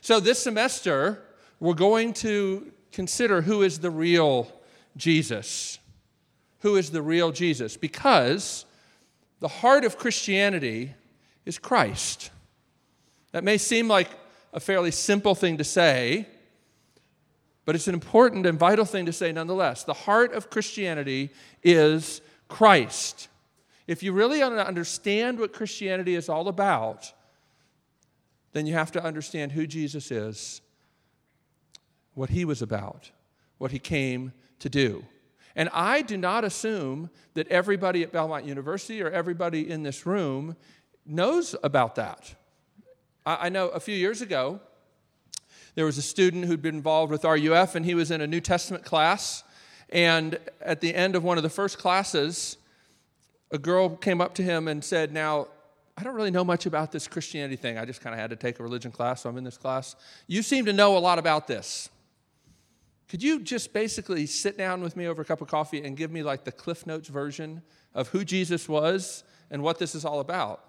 So, this semester, we're going to consider who is the real Jesus. Who is the real Jesus? Because the heart of Christianity is Christ. That may seem like a fairly simple thing to say, but it's an important and vital thing to say nonetheless. The heart of Christianity is Christ. If you really understand what Christianity is all about, then you have to understand who Jesus is, what he was about, what he came to do. And I do not assume that everybody at Belmont University or everybody in this room knows about that. I know a few years ago, there was a student who'd been involved with RUF, and he was in a New Testament class. And at the end of one of the first classes, a girl came up to him and said, Now, I don't really know much about this Christianity thing. I just kind of had to take a religion class, so I'm in this class. You seem to know a lot about this. Could you just basically sit down with me over a cup of coffee and give me like the Cliff Notes version of who Jesus was and what this is all about?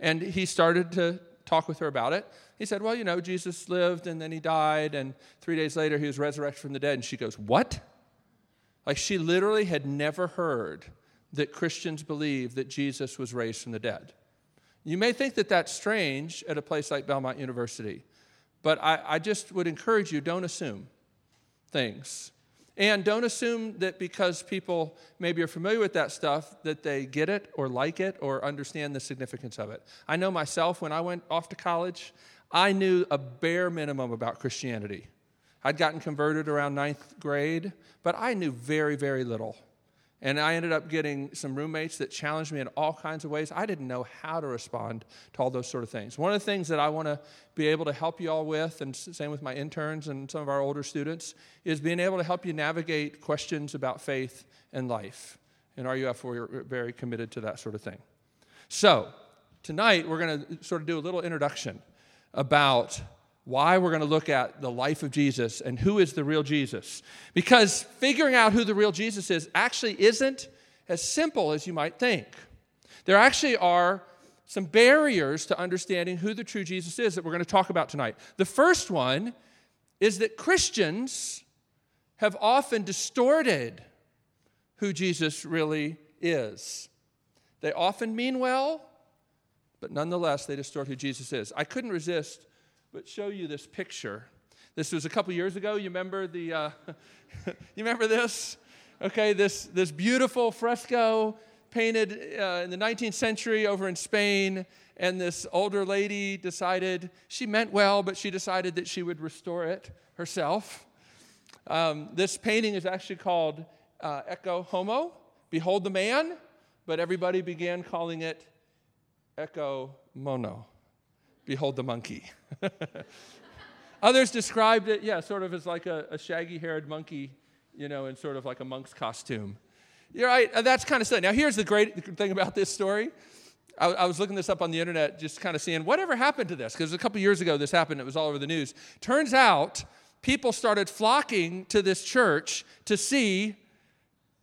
And he started to talk with her about it. He said, Well, you know, Jesus lived and then he died, and three days later he was resurrected from the dead. And she goes, What? Like she literally had never heard that Christians believe that Jesus was raised from the dead. You may think that that's strange at a place like Belmont University, but I, I just would encourage you don't assume things. And don't assume that because people maybe are familiar with that stuff that they get it or like it or understand the significance of it. I know myself when I went off to college, I knew a bare minimum about Christianity. I'd gotten converted around ninth grade, but I knew very, very little. And I ended up getting some roommates that challenged me in all kinds of ways. I didn't know how to respond to all those sort of things. One of the things that I want to be able to help you all with, and same with my interns and some of our older students, is being able to help you navigate questions about faith and life. In RUF, we're very committed to that sort of thing. So, tonight we're going to sort of do a little introduction about why we're going to look at the life of Jesus and who is the real Jesus. Because figuring out who the real Jesus is actually isn't as simple as you might think. There actually are some barriers to understanding who the true Jesus is that we're going to talk about tonight. The first one is that Christians have often distorted who Jesus really is. They often mean well, but nonetheless, they distort who Jesus is. I couldn't resist but show you this picture. This was a couple years ago. You remember the? Uh, you remember this? Okay, this this beautiful fresco painted uh, in the 19th century over in Spain, and this older lady decided she meant well, but she decided that she would restore it herself. Um, this painting is actually called uh, Ecce Homo, Behold the Man, but everybody began calling it Ecce Mono, Behold the Monkey. Others described it, yeah, sort of as like a, a shaggy haired monkey, you know, in sort of like a monk's costume. You're right, uh, that's kind of silly. Now, here's the great thing about this story. I, I was looking this up on the internet, just kind of seeing whatever happened to this, because a couple years ago this happened, it was all over the news. Turns out people started flocking to this church to see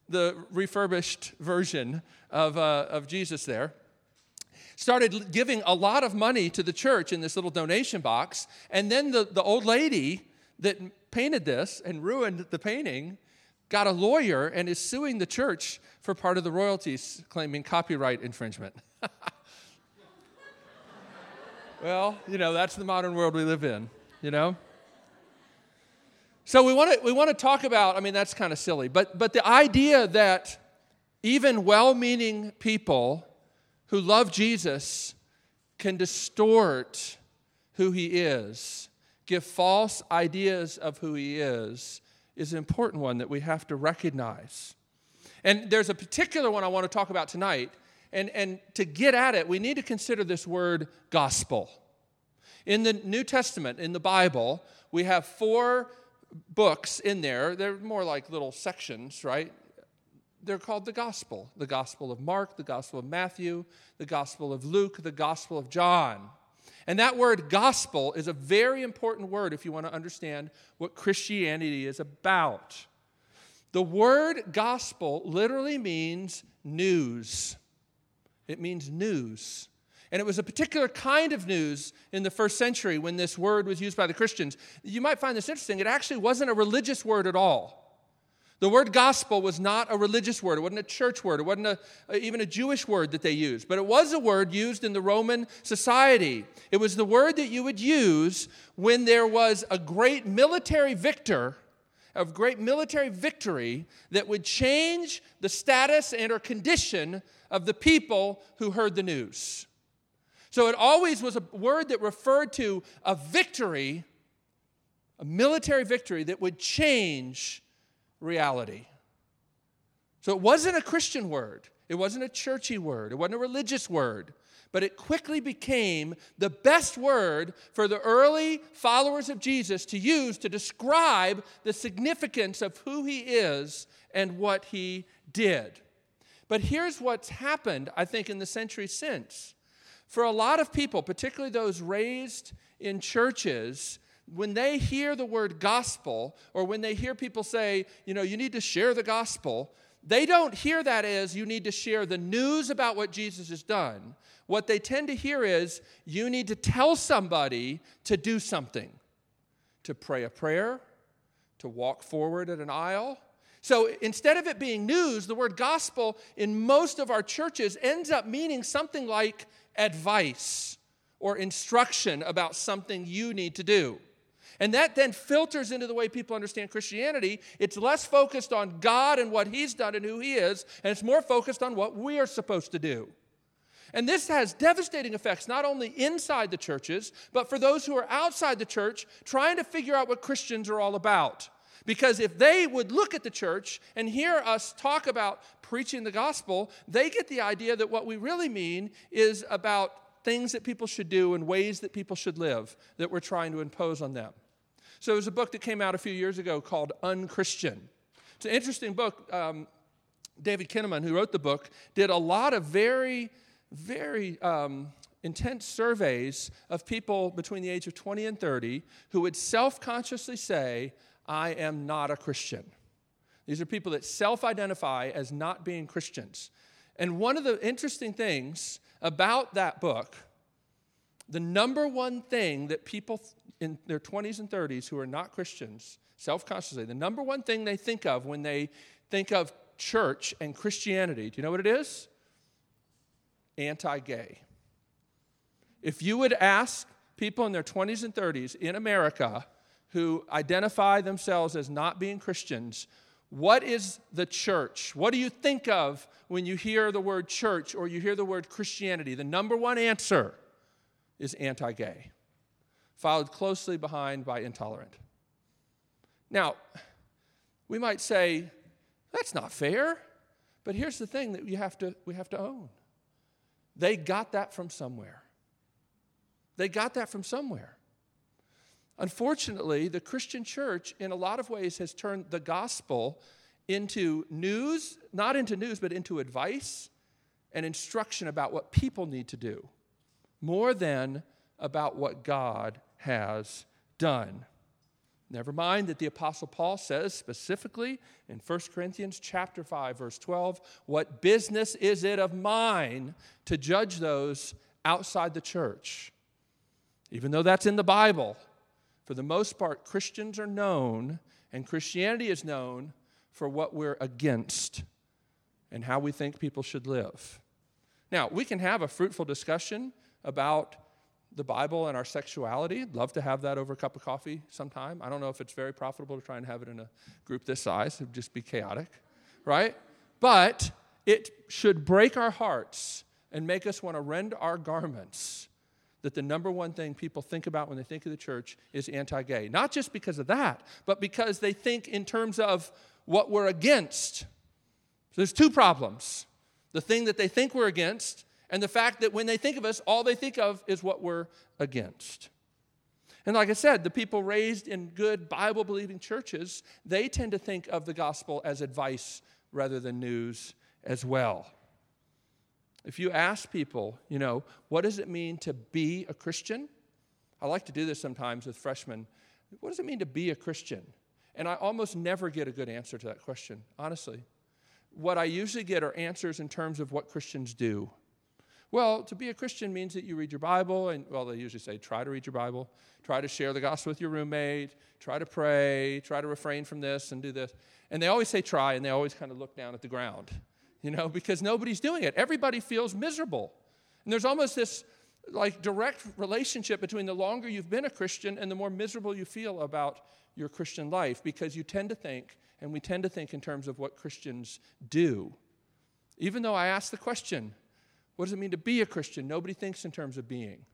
the refurbished version of, uh, of Jesus there started giving a lot of money to the church in this little donation box. And then the, the old lady that painted this and ruined the painting got a lawyer and is suing the church for part of the royalties, claiming copyright infringement. well, you know, that's the modern world we live in, you know? So we want to we want to talk about, I mean, that's kind of silly, but but the idea that even well-meaning people who love Jesus can distort who he is, give false ideas of who he is, is an important one that we have to recognize. And there's a particular one I want to talk about tonight. And, and to get at it, we need to consider this word gospel. In the New Testament, in the Bible, we have four books in there. They're more like little sections, right? They're called the gospel the gospel of Mark, the gospel of Matthew, the gospel of Luke, the gospel of John. And that word gospel is a very important word if you want to understand what Christianity is about. The word gospel literally means news. It means news. And it was a particular kind of news in the first century when this word was used by the Christians. You might find this interesting. It actually wasn't a religious word at all. The word gospel was not a religious word. It wasn't a church word. It wasn't a, even a Jewish word that they used. But it was a word used in the Roman society. It was the word that you would use when there was a great military victor, of great military victory that would change the status and or condition of the people who heard the news. So it always was a word that referred to a victory, a military victory that would change reality. So it wasn't a Christian word, it wasn't a churchy word, it wasn't a religious word. But it quickly became the best word for the early followers of Jesus to use to describe the significance of who he is and what he did. But here's what's happened, I think, in the century since. For a lot of people, particularly those raised in churches, when they hear the word gospel, or when they hear people say, you know, you need to share the gospel, they don't hear that as you need to share the news about what Jesus has done. What they tend to hear is you need to tell somebody to do something, to pray a prayer, to walk forward at an aisle. So instead of it being news, the word gospel in most of our churches ends up meaning something like advice or instruction about something you need to do. And that then filters into the way people understand Christianity. It's less focused on God and what He's done and who He is, and it's more focused on what we are supposed to do. And this has devastating effects not only inside the churches, but for those who are outside the church trying to figure out what Christians are all about. Because if they would look at the church and hear us talk about preaching the gospel, they get the idea that what we really mean is about things that people should do and ways that people should live that we're trying to impose on them. So there's a book that came out a few years ago called Unchristian. It's an interesting book. Um, David Kinnaman, who wrote the book, did a lot of very, very um, intense surveys of people between the age of 20 and 30 who would self consciously say, I am not a Christian. These are people that self identify as not being Christians. And one of the interesting things about that book, the number one thing that people in their 20s and 30s who are not Christians, self consciously, the number one thing they think of when they think of church and Christianity, do you know what it is? Anti gay. If you would ask people in their 20s and 30s in America, who identify themselves as not being Christians, what is the church? What do you think of when you hear the word church or you hear the word Christianity? The number one answer is anti gay, followed closely behind by intolerant. Now, we might say, that's not fair, but here's the thing that we have to, we have to own they got that from somewhere. They got that from somewhere. Unfortunately, the Christian church, in a lot of ways, has turned the gospel into news, not into news, but into advice and instruction about what people need to do, more than about what God has done. Never mind that the apostle Paul says specifically in 1 Corinthians chapter 5 verse 12, what business is it of mine to judge those outside the church? Even though that's in the Bible, for the most part, Christians are known and Christianity is known for what we're against and how we think people should live. Now, we can have a fruitful discussion about the Bible and our sexuality. I'd love to have that over a cup of coffee sometime. I don't know if it's very profitable to try and have it in a group this size, it would just be chaotic, right? But it should break our hearts and make us want to rend our garments that the number one thing people think about when they think of the church is anti gay. Not just because of that, but because they think in terms of what we're against. So there's two problems the thing that they think we're against, and the fact that when they think of us, all they think of is what we're against. And like I said, the people raised in good Bible believing churches, they tend to think of the gospel as advice rather than news as well. If you ask people, you know, what does it mean to be a Christian? I like to do this sometimes with freshmen. What does it mean to be a Christian? And I almost never get a good answer to that question, honestly. What I usually get are answers in terms of what Christians do. Well, to be a Christian means that you read your Bible, and well, they usually say try to read your Bible, try to share the gospel with your roommate, try to pray, try to refrain from this and do this. And they always say try, and they always kind of look down at the ground, you know, because nobody's doing it. Everybody feels miserable. And there's almost this like direct relationship between the longer you've been a Christian and the more miserable you feel about your Christian life because you tend to think, and we tend to think in terms of what Christians do. Even though I ask the question, what does it mean to be a Christian? Nobody thinks in terms of being.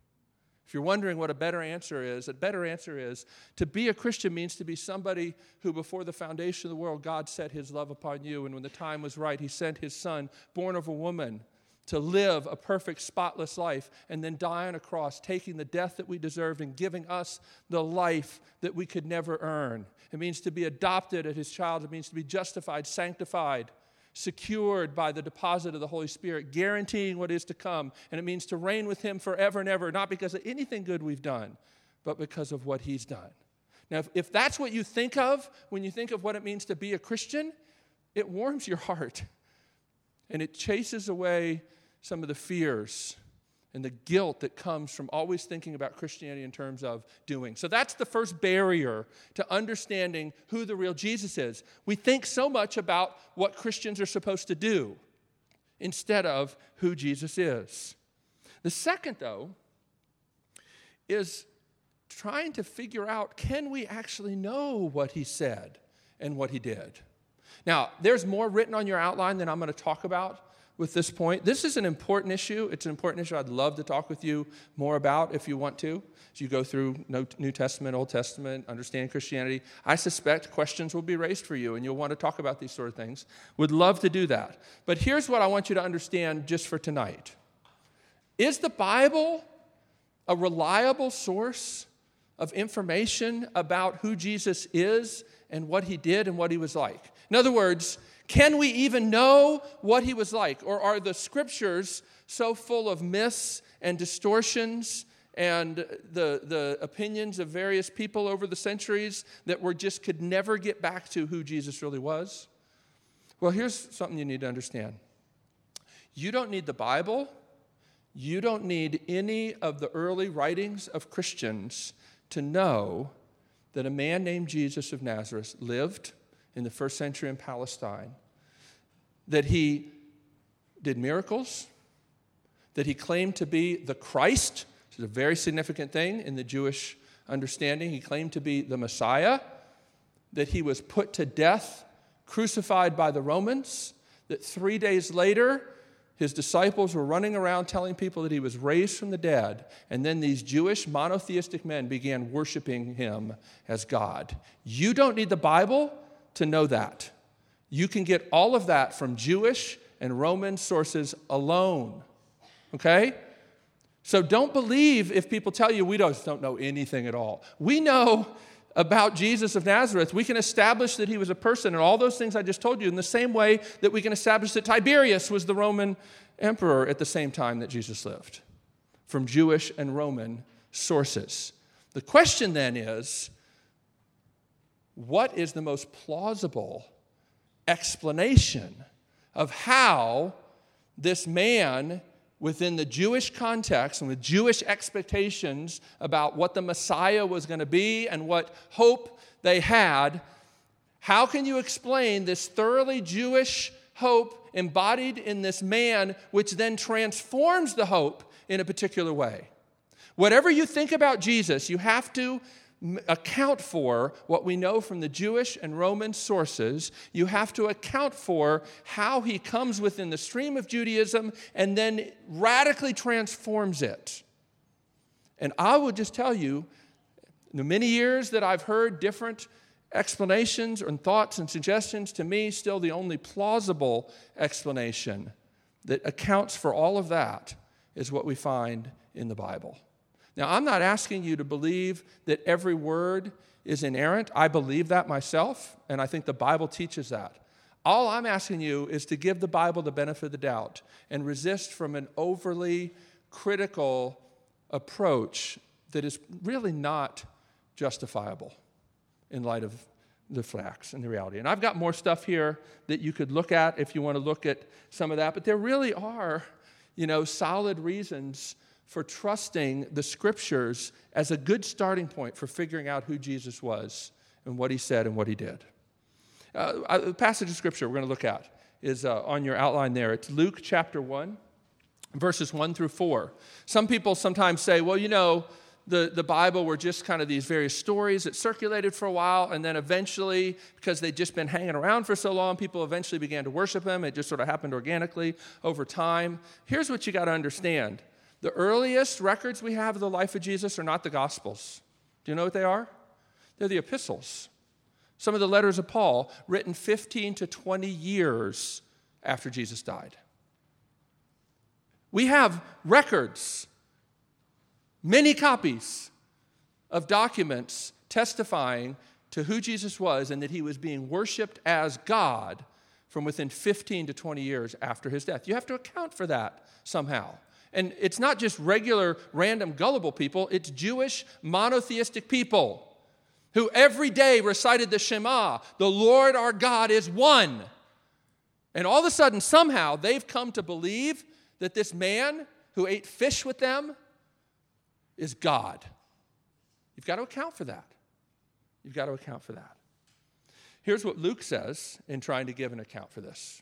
If you're wondering what a better answer is, a better answer is to be a Christian means to be somebody who, before the foundation of the world, God set his love upon you. And when the time was right, he sent his son, born of a woman, to live a perfect, spotless life and then die on a cross, taking the death that we deserved and giving us the life that we could never earn. It means to be adopted as his child, it means to be justified, sanctified secured by the deposit of the Holy Spirit, guaranteeing what is to come. And it means to reign with Him forever and ever, not because of anything good we've done, but because of what He's done. Now, if, if that's what you think of when you think of what it means to be a Christian, it warms your heart and it chases away some of the fears and the guilt that comes from always thinking about Christianity in terms of doing. So that's the first barrier to understanding who the real Jesus is. We think so much about what Christians are supposed to do instead of who Jesus is. The second, though, is trying to figure out can we actually know what he said and what he did? Now, there's more written on your outline than I'm going to talk about with this point. This is an important issue. It's an important issue I'd love to talk with you more about if you want to. As you go through New Testament, Old Testament, understand Christianity, I suspect questions will be raised for you and you'll want to talk about these sort of things. Would love to do that. But here's what I want you to understand just for tonight Is the Bible a reliable source of information about who Jesus is and what he did and what he was like? In other words, can we even know what he was like? Or are the scriptures so full of myths and distortions and the, the opinions of various people over the centuries that we just could never get back to who Jesus really was? Well, here's something you need to understand you don't need the Bible, you don't need any of the early writings of Christians to know that a man named Jesus of Nazareth lived in the first century in Palestine, that he did miracles, that he claimed to be the Christ, which is a very significant thing in the Jewish understanding. He claimed to be the Messiah, that he was put to death, crucified by the Romans, that three days later, his disciples were running around telling people that he was raised from the dead, and then these Jewish monotheistic men began worshiping him as God. You don't need the Bible to know that. You can get all of that from Jewish and Roman sources alone. Okay? So don't believe if people tell you we don't, don't know anything at all. We know about Jesus of Nazareth. We can establish that he was a person and all those things I just told you in the same way that we can establish that Tiberius was the Roman emperor at the same time that Jesus lived from Jewish and Roman sources. The question then is what is the most plausible explanation of how this man, within the Jewish context and with Jewish expectations about what the Messiah was going to be and what hope they had, how can you explain this thoroughly Jewish hope embodied in this man, which then transforms the hope in a particular way? Whatever you think about Jesus, you have to account for what we know from the Jewish and Roman sources. You have to account for how he comes within the stream of Judaism and then radically transforms it. And I will just tell you, the many years that I've heard different explanations and thoughts and suggestions, to me, still the only plausible explanation that accounts for all of that is what we find in the Bible. Now, I'm not asking you to believe that every word is inerrant. I believe that myself, and I think the Bible teaches that. All I'm asking you is to give the Bible the benefit of the doubt and resist from an overly critical approach that is really not justifiable in light of the facts and the reality. And I've got more stuff here that you could look at if you want to look at some of that, but there really are you know, solid reasons for trusting the scriptures as a good starting point for figuring out who Jesus was and what he said and what he did. Uh, the passage of scripture we're going to look at is uh, on your outline there. It's Luke chapter 1, verses 1 through 4. Some people sometimes say, well, you know, the, the Bible were just kind of these various stories that circulated for a while, and then eventually, because they'd just been hanging around for so long, people eventually began to worship them. It just sort of happened organically over time. Here's what you got to understand the earliest records we have of the life of Jesus are not the Gospels. Do you know what they are? They're the epistles. Some of the letters of Paul, written 15 to 20 years after Jesus died. We have records many copies of documents testifying to who Jesus was and that he was being worshiped as God from within 15 to 20 years after his death. You have to account for that somehow. And it's not just regular, random, gullible people, it's Jewish, monotheistic people who every day recited the Shema the Lord our God is one. And all of a sudden, somehow, they've come to believe that this man who ate fish with them is God. You've got to account for that. You've got to account for that. Here's what Luke says in trying to give an account for this.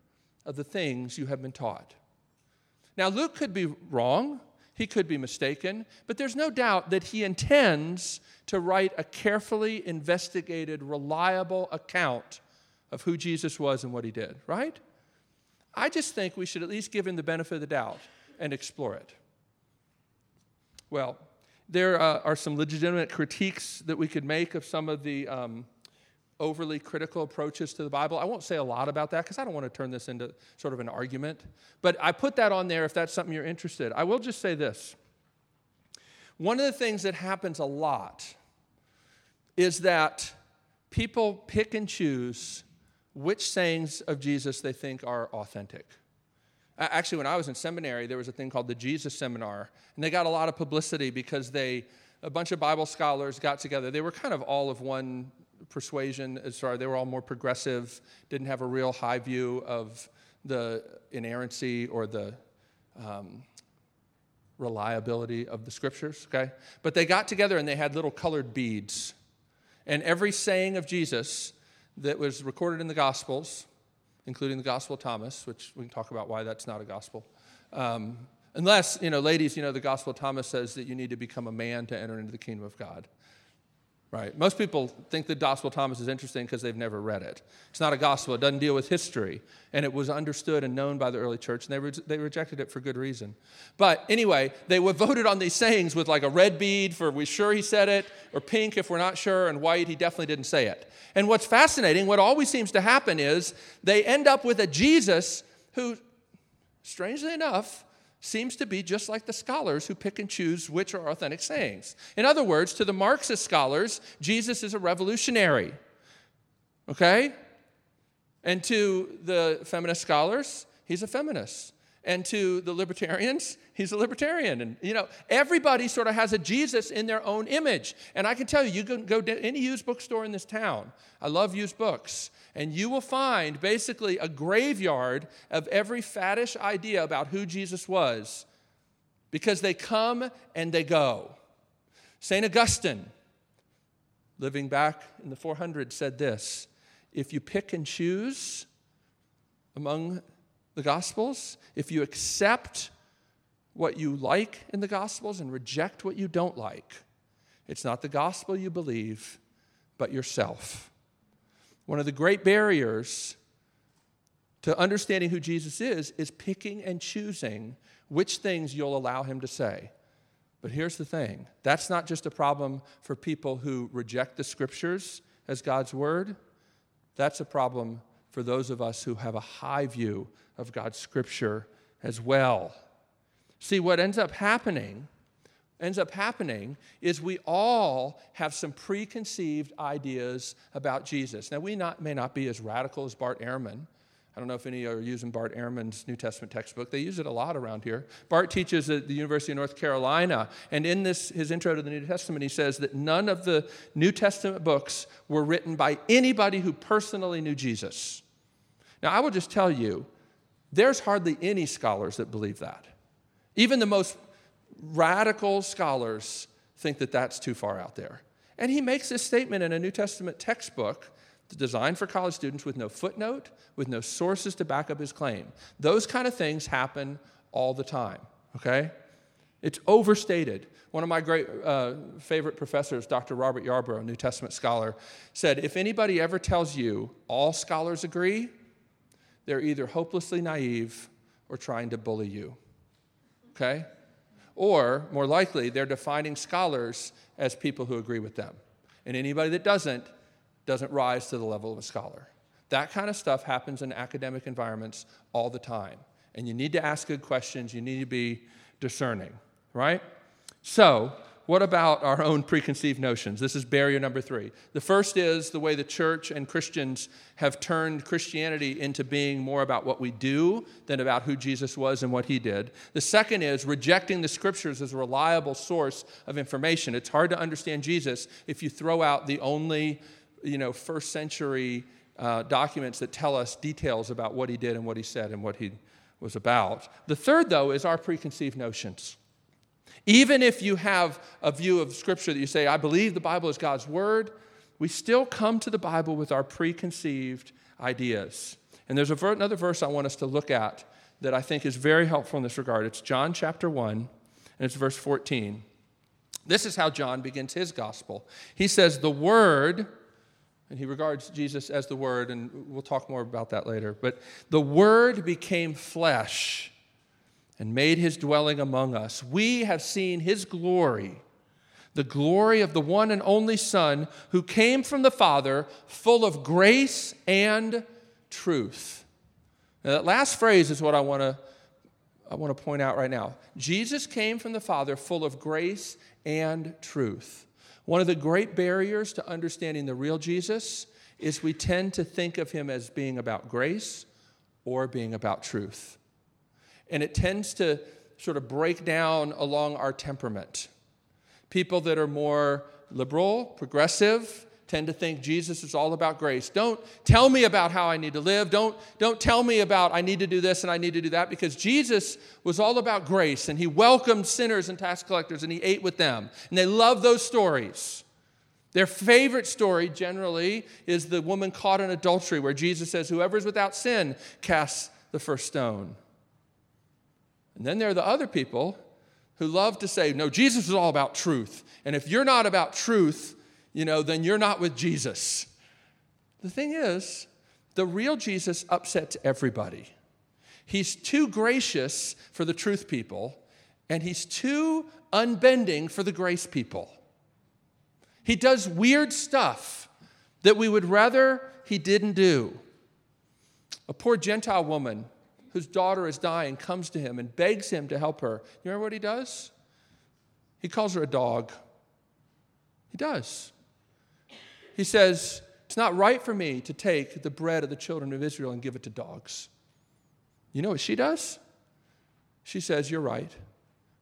of the things you have been taught. Now, Luke could be wrong, he could be mistaken, but there's no doubt that he intends to write a carefully investigated, reliable account of who Jesus was and what he did, right? I just think we should at least give him the benefit of the doubt and explore it. Well, there uh, are some legitimate critiques that we could make of some of the um, overly critical approaches to the Bible. I won't say a lot about that because I don't want to turn this into sort of an argument. But I put that on there if that's something you're interested. I will just say this. One of the things that happens a lot is that people pick and choose which sayings of Jesus they think are authentic. Actually, when I was in seminary, there was a thing called the Jesus Seminar, and they got a lot of publicity because they, a bunch of Bible scholars got together. They were kind of all of one persuasion as far they were all more progressive, didn't have a real high view of the inerrancy or the um, reliability of the scriptures, okay? But they got together and they had little colored beads. And every saying of Jesus that was recorded in the Gospels, including the Gospel of Thomas, which we can talk about why that's not a gospel. Um, unless, you know, ladies, you know, the Gospel of Thomas says that you need to become a man to enter into the kingdom of God. Right? Most people think the Gospel of Thomas is interesting because they've never read it. It's not a gospel, it doesn't deal with history. And it was understood and known by the early church, and they, re- they rejected it for good reason. But anyway, they were voted on these sayings with like a red bead for "we're sure he said it, or pink if we're not sure, and white he definitely didn't say it. And what's fascinating, what always seems to happen is they end up with a Jesus who, strangely enough, seems to be just like the scholars who pick and choose which are authentic sayings. In other words, to the Marxist scholars, Jesus is a revolutionary. Okay? And to the feminist scholars, he's a feminist. And to the libertarians, he's a libertarian. And, you know, everybody sort of has a Jesus in their own image. And I can tell you, you can go to any used bookstore in this town. I love used books. And you will find basically a graveyard of every faddish idea about who Jesus was because they come and they go. St. Augustine, living back in the 400s, said this If you pick and choose among the Gospels, if you accept what you like in the Gospels and reject what you don't like, it's not the gospel you believe, but yourself. One of the great barriers to understanding who Jesus is is picking and choosing which things you'll allow him to say. But here's the thing that's not just a problem for people who reject the scriptures as God's word, that's a problem for those of us who have a high view of God's scripture as well. See, what ends up happening ends up happening is we all have some preconceived ideas about Jesus. Now, we not, may not be as radical as Bart Ehrman. I don't know if any of you are using Bart Ehrman's New Testament textbook. They use it a lot around here. Bart teaches at the University of North Carolina, and in this his intro to the New Testament, he says that none of the New Testament books were written by anybody who personally knew Jesus. Now, I will just tell you, there's hardly any scholars that believe that. Even the most radical scholars think that that's too far out there. And he makes this statement in a New Testament textbook designed for college students with no footnote, with no sources to back up his claim. Those kind of things happen all the time, okay? It's overstated. One of my great uh, favorite professors, Dr. Robert Yarbrough, New Testament scholar, said if anybody ever tells you all scholars agree, they're either hopelessly naive or trying to bully you. Okay? Or, more likely, they're defining scholars as people who agree with them. And anybody that doesn't, doesn't rise to the level of a scholar. That kind of stuff happens in academic environments all the time. And you need to ask good questions, you need to be discerning, right? So, what about our own preconceived notions? This is barrier number three. The first is the way the church and Christians have turned Christianity into being more about what we do than about who Jesus was and what he did. The second is rejecting the scriptures as a reliable source of information. It's hard to understand Jesus if you throw out the only you know, first century uh, documents that tell us details about what he did and what he said and what he was about. The third, though, is our preconceived notions. Even if you have a view of Scripture that you say, I believe the Bible is God's Word, we still come to the Bible with our preconceived ideas. And there's ver- another verse I want us to look at that I think is very helpful in this regard. It's John chapter 1, and it's verse 14. This is how John begins his gospel. He says, The Word, and he regards Jesus as the Word, and we'll talk more about that later, but the Word became flesh and made his dwelling among us. We have seen his glory, the glory of the one and only Son who came from the Father, full of grace and truth. Now, that last phrase is what I want to I want to point out right now. Jesus came from the Father full of grace and truth. One of the great barriers to understanding the real Jesus is we tend to think of him as being about grace or being about truth and it tends to sort of break down along our temperament. People that are more liberal, progressive, tend to think Jesus is all about grace. Don't tell me about how I need to live. Don't, don't tell me about I need to do this and I need to do that because Jesus was all about grace and he welcomed sinners and tax collectors and he ate with them. And they love those stories. Their favorite story generally is the woman caught in adultery where Jesus says, Whoever is without sin casts the first stone. And then there are the other people who love to say, no, Jesus is all about truth. And if you're not about truth, you know, then you're not with Jesus. The thing is, the real Jesus upsets everybody. He's too gracious for the truth people, and he's too unbending for the grace people. He does weird stuff that we would rather he didn't do. A poor Gentile woman whose daughter is dying comes to him and begs him to help her. You remember what he does? He calls her a dog. He does. He says, It's not right for me to take the bread of the children of Israel and give it to dogs. You know what she does? She says, You're right,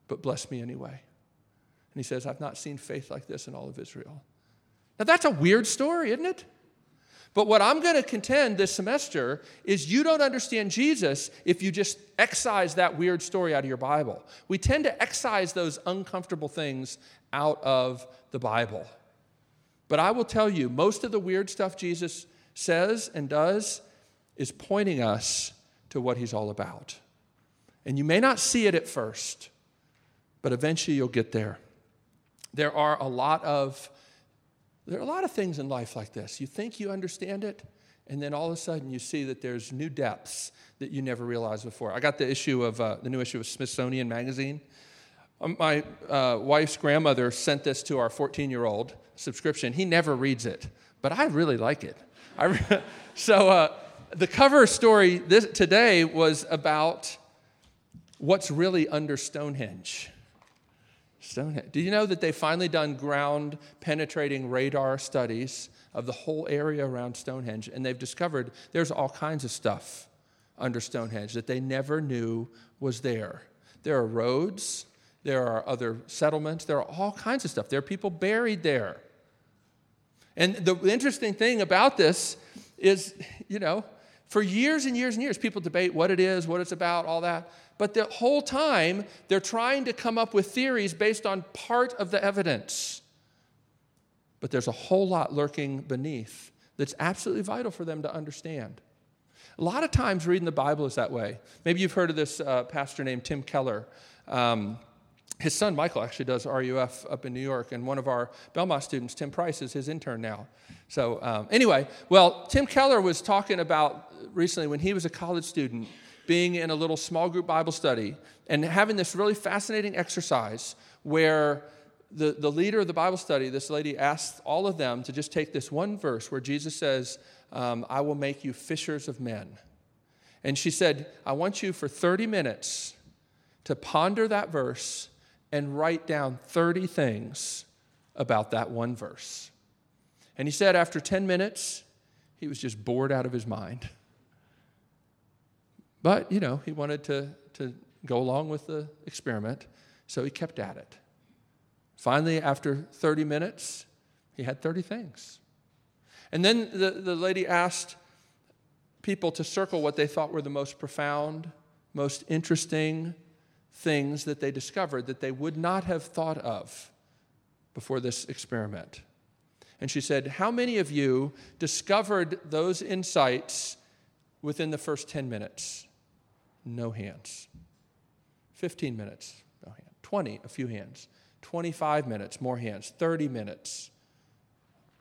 but bless me anyway. And he says, I've not seen faith like this in all of Israel. Now, that's a weird story, isn't it? But what I'm going to contend this semester is you don't understand Jesus if you just excise that weird story out of your Bible. We tend to excise those uncomfortable things out of the Bible. But I will tell you, most of the weird stuff Jesus says and does is pointing us to what he's all about. And you may not see it at first, but eventually you'll get there. There are a lot of there are a lot of things in life like this. You think you understand it, and then all of a sudden you see that there's new depths that you never realized before. I got the issue of uh, the new issue of Smithsonian Magazine. Um, my uh, wife's grandmother sent this to our 14 year old subscription. He never reads it, but I really like it. I, so uh, the cover story this, today was about what's really under Stonehenge. Stonehenge. Did you know that they've finally done ground penetrating radar studies of the whole area around Stonehenge? And they've discovered there's all kinds of stuff under Stonehenge that they never knew was there. There are roads, there are other settlements, there are all kinds of stuff. There are people buried there. And the interesting thing about this is, you know, for years and years and years, people debate what it is, what it's about, all that. But the whole time, they're trying to come up with theories based on part of the evidence. But there's a whole lot lurking beneath that's absolutely vital for them to understand. A lot of times, reading the Bible is that way. Maybe you've heard of this uh, pastor named Tim Keller. Um, his son Michael actually does RUF up in New York, and one of our Belmont students, Tim Price, is his intern now. So, um, anyway, well, Tim Keller was talking about recently when he was a college student being in a little small group Bible study and having this really fascinating exercise where the, the leader of the Bible study, this lady, asked all of them to just take this one verse where Jesus says, um, I will make you fishers of men. And she said, I want you for 30 minutes to ponder that verse and write down 30 things about that one verse. And he said after 10 minutes, he was just bored out of his mind. But, you know, he wanted to, to go along with the experiment, so he kept at it. Finally, after 30 minutes, he had 30 things. And then the, the lady asked people to circle what they thought were the most profound, most interesting, things that they discovered that they would not have thought of before this experiment. And she said, How many of you discovered those insights within the first 10 minutes? No hands. 15 minutes, no hands. 20, a few hands. 25 minutes, more hands. 30 minutes,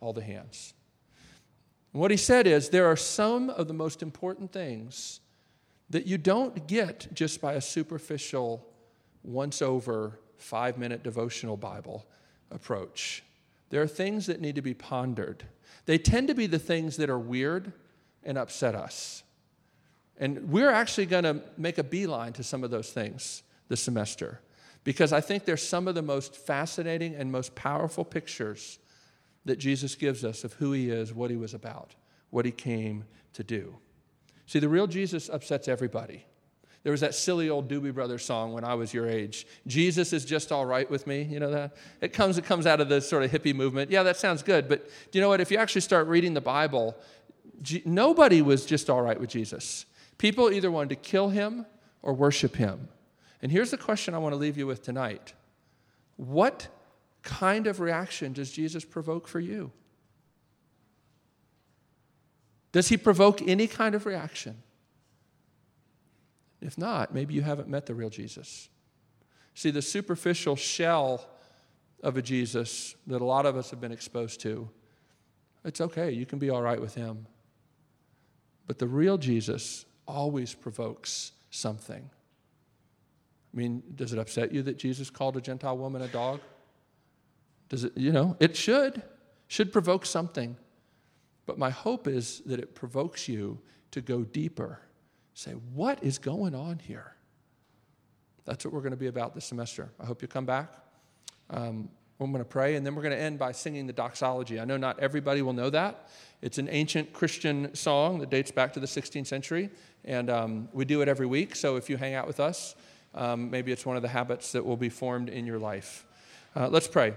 all the hands. And what he said is there are some of the most important things that you don't get just by a superficial, once over, five minute devotional Bible approach. There are things that need to be pondered. They tend to be the things that are weird and upset us. And we're actually going to make a beeline to some of those things this semester because I think they're some of the most fascinating and most powerful pictures that Jesus gives us of who he is, what he was about, what he came to do. See, the real Jesus upsets everybody. There was that silly old Doobie Brothers song when I was your age. Jesus is just all right with me. You know that? It comes, it comes out of the sort of hippie movement. Yeah, that sounds good. But do you know what? If you actually start reading the Bible, nobody was just all right with Jesus. People either wanted to kill him or worship him. And here's the question I want to leave you with tonight What kind of reaction does Jesus provoke for you? Does he provoke any kind of reaction? If not, maybe you haven't met the real Jesus. See, the superficial shell of a Jesus that a lot of us have been exposed to, it's okay. You can be all right with him. But the real Jesus always provokes something. I mean, does it upset you that Jesus called a Gentile woman a dog? Does it, you know, it should. Should provoke something. But my hope is that it provokes you to go deeper. Say, what is going on here? That's what we're going to be about this semester. I hope you come back. Um, I'm going to pray, and then we're going to end by singing the doxology. I know not everybody will know that. It's an ancient Christian song that dates back to the 16th century, and um, we do it every week. So if you hang out with us, um, maybe it's one of the habits that will be formed in your life. Uh, let's pray.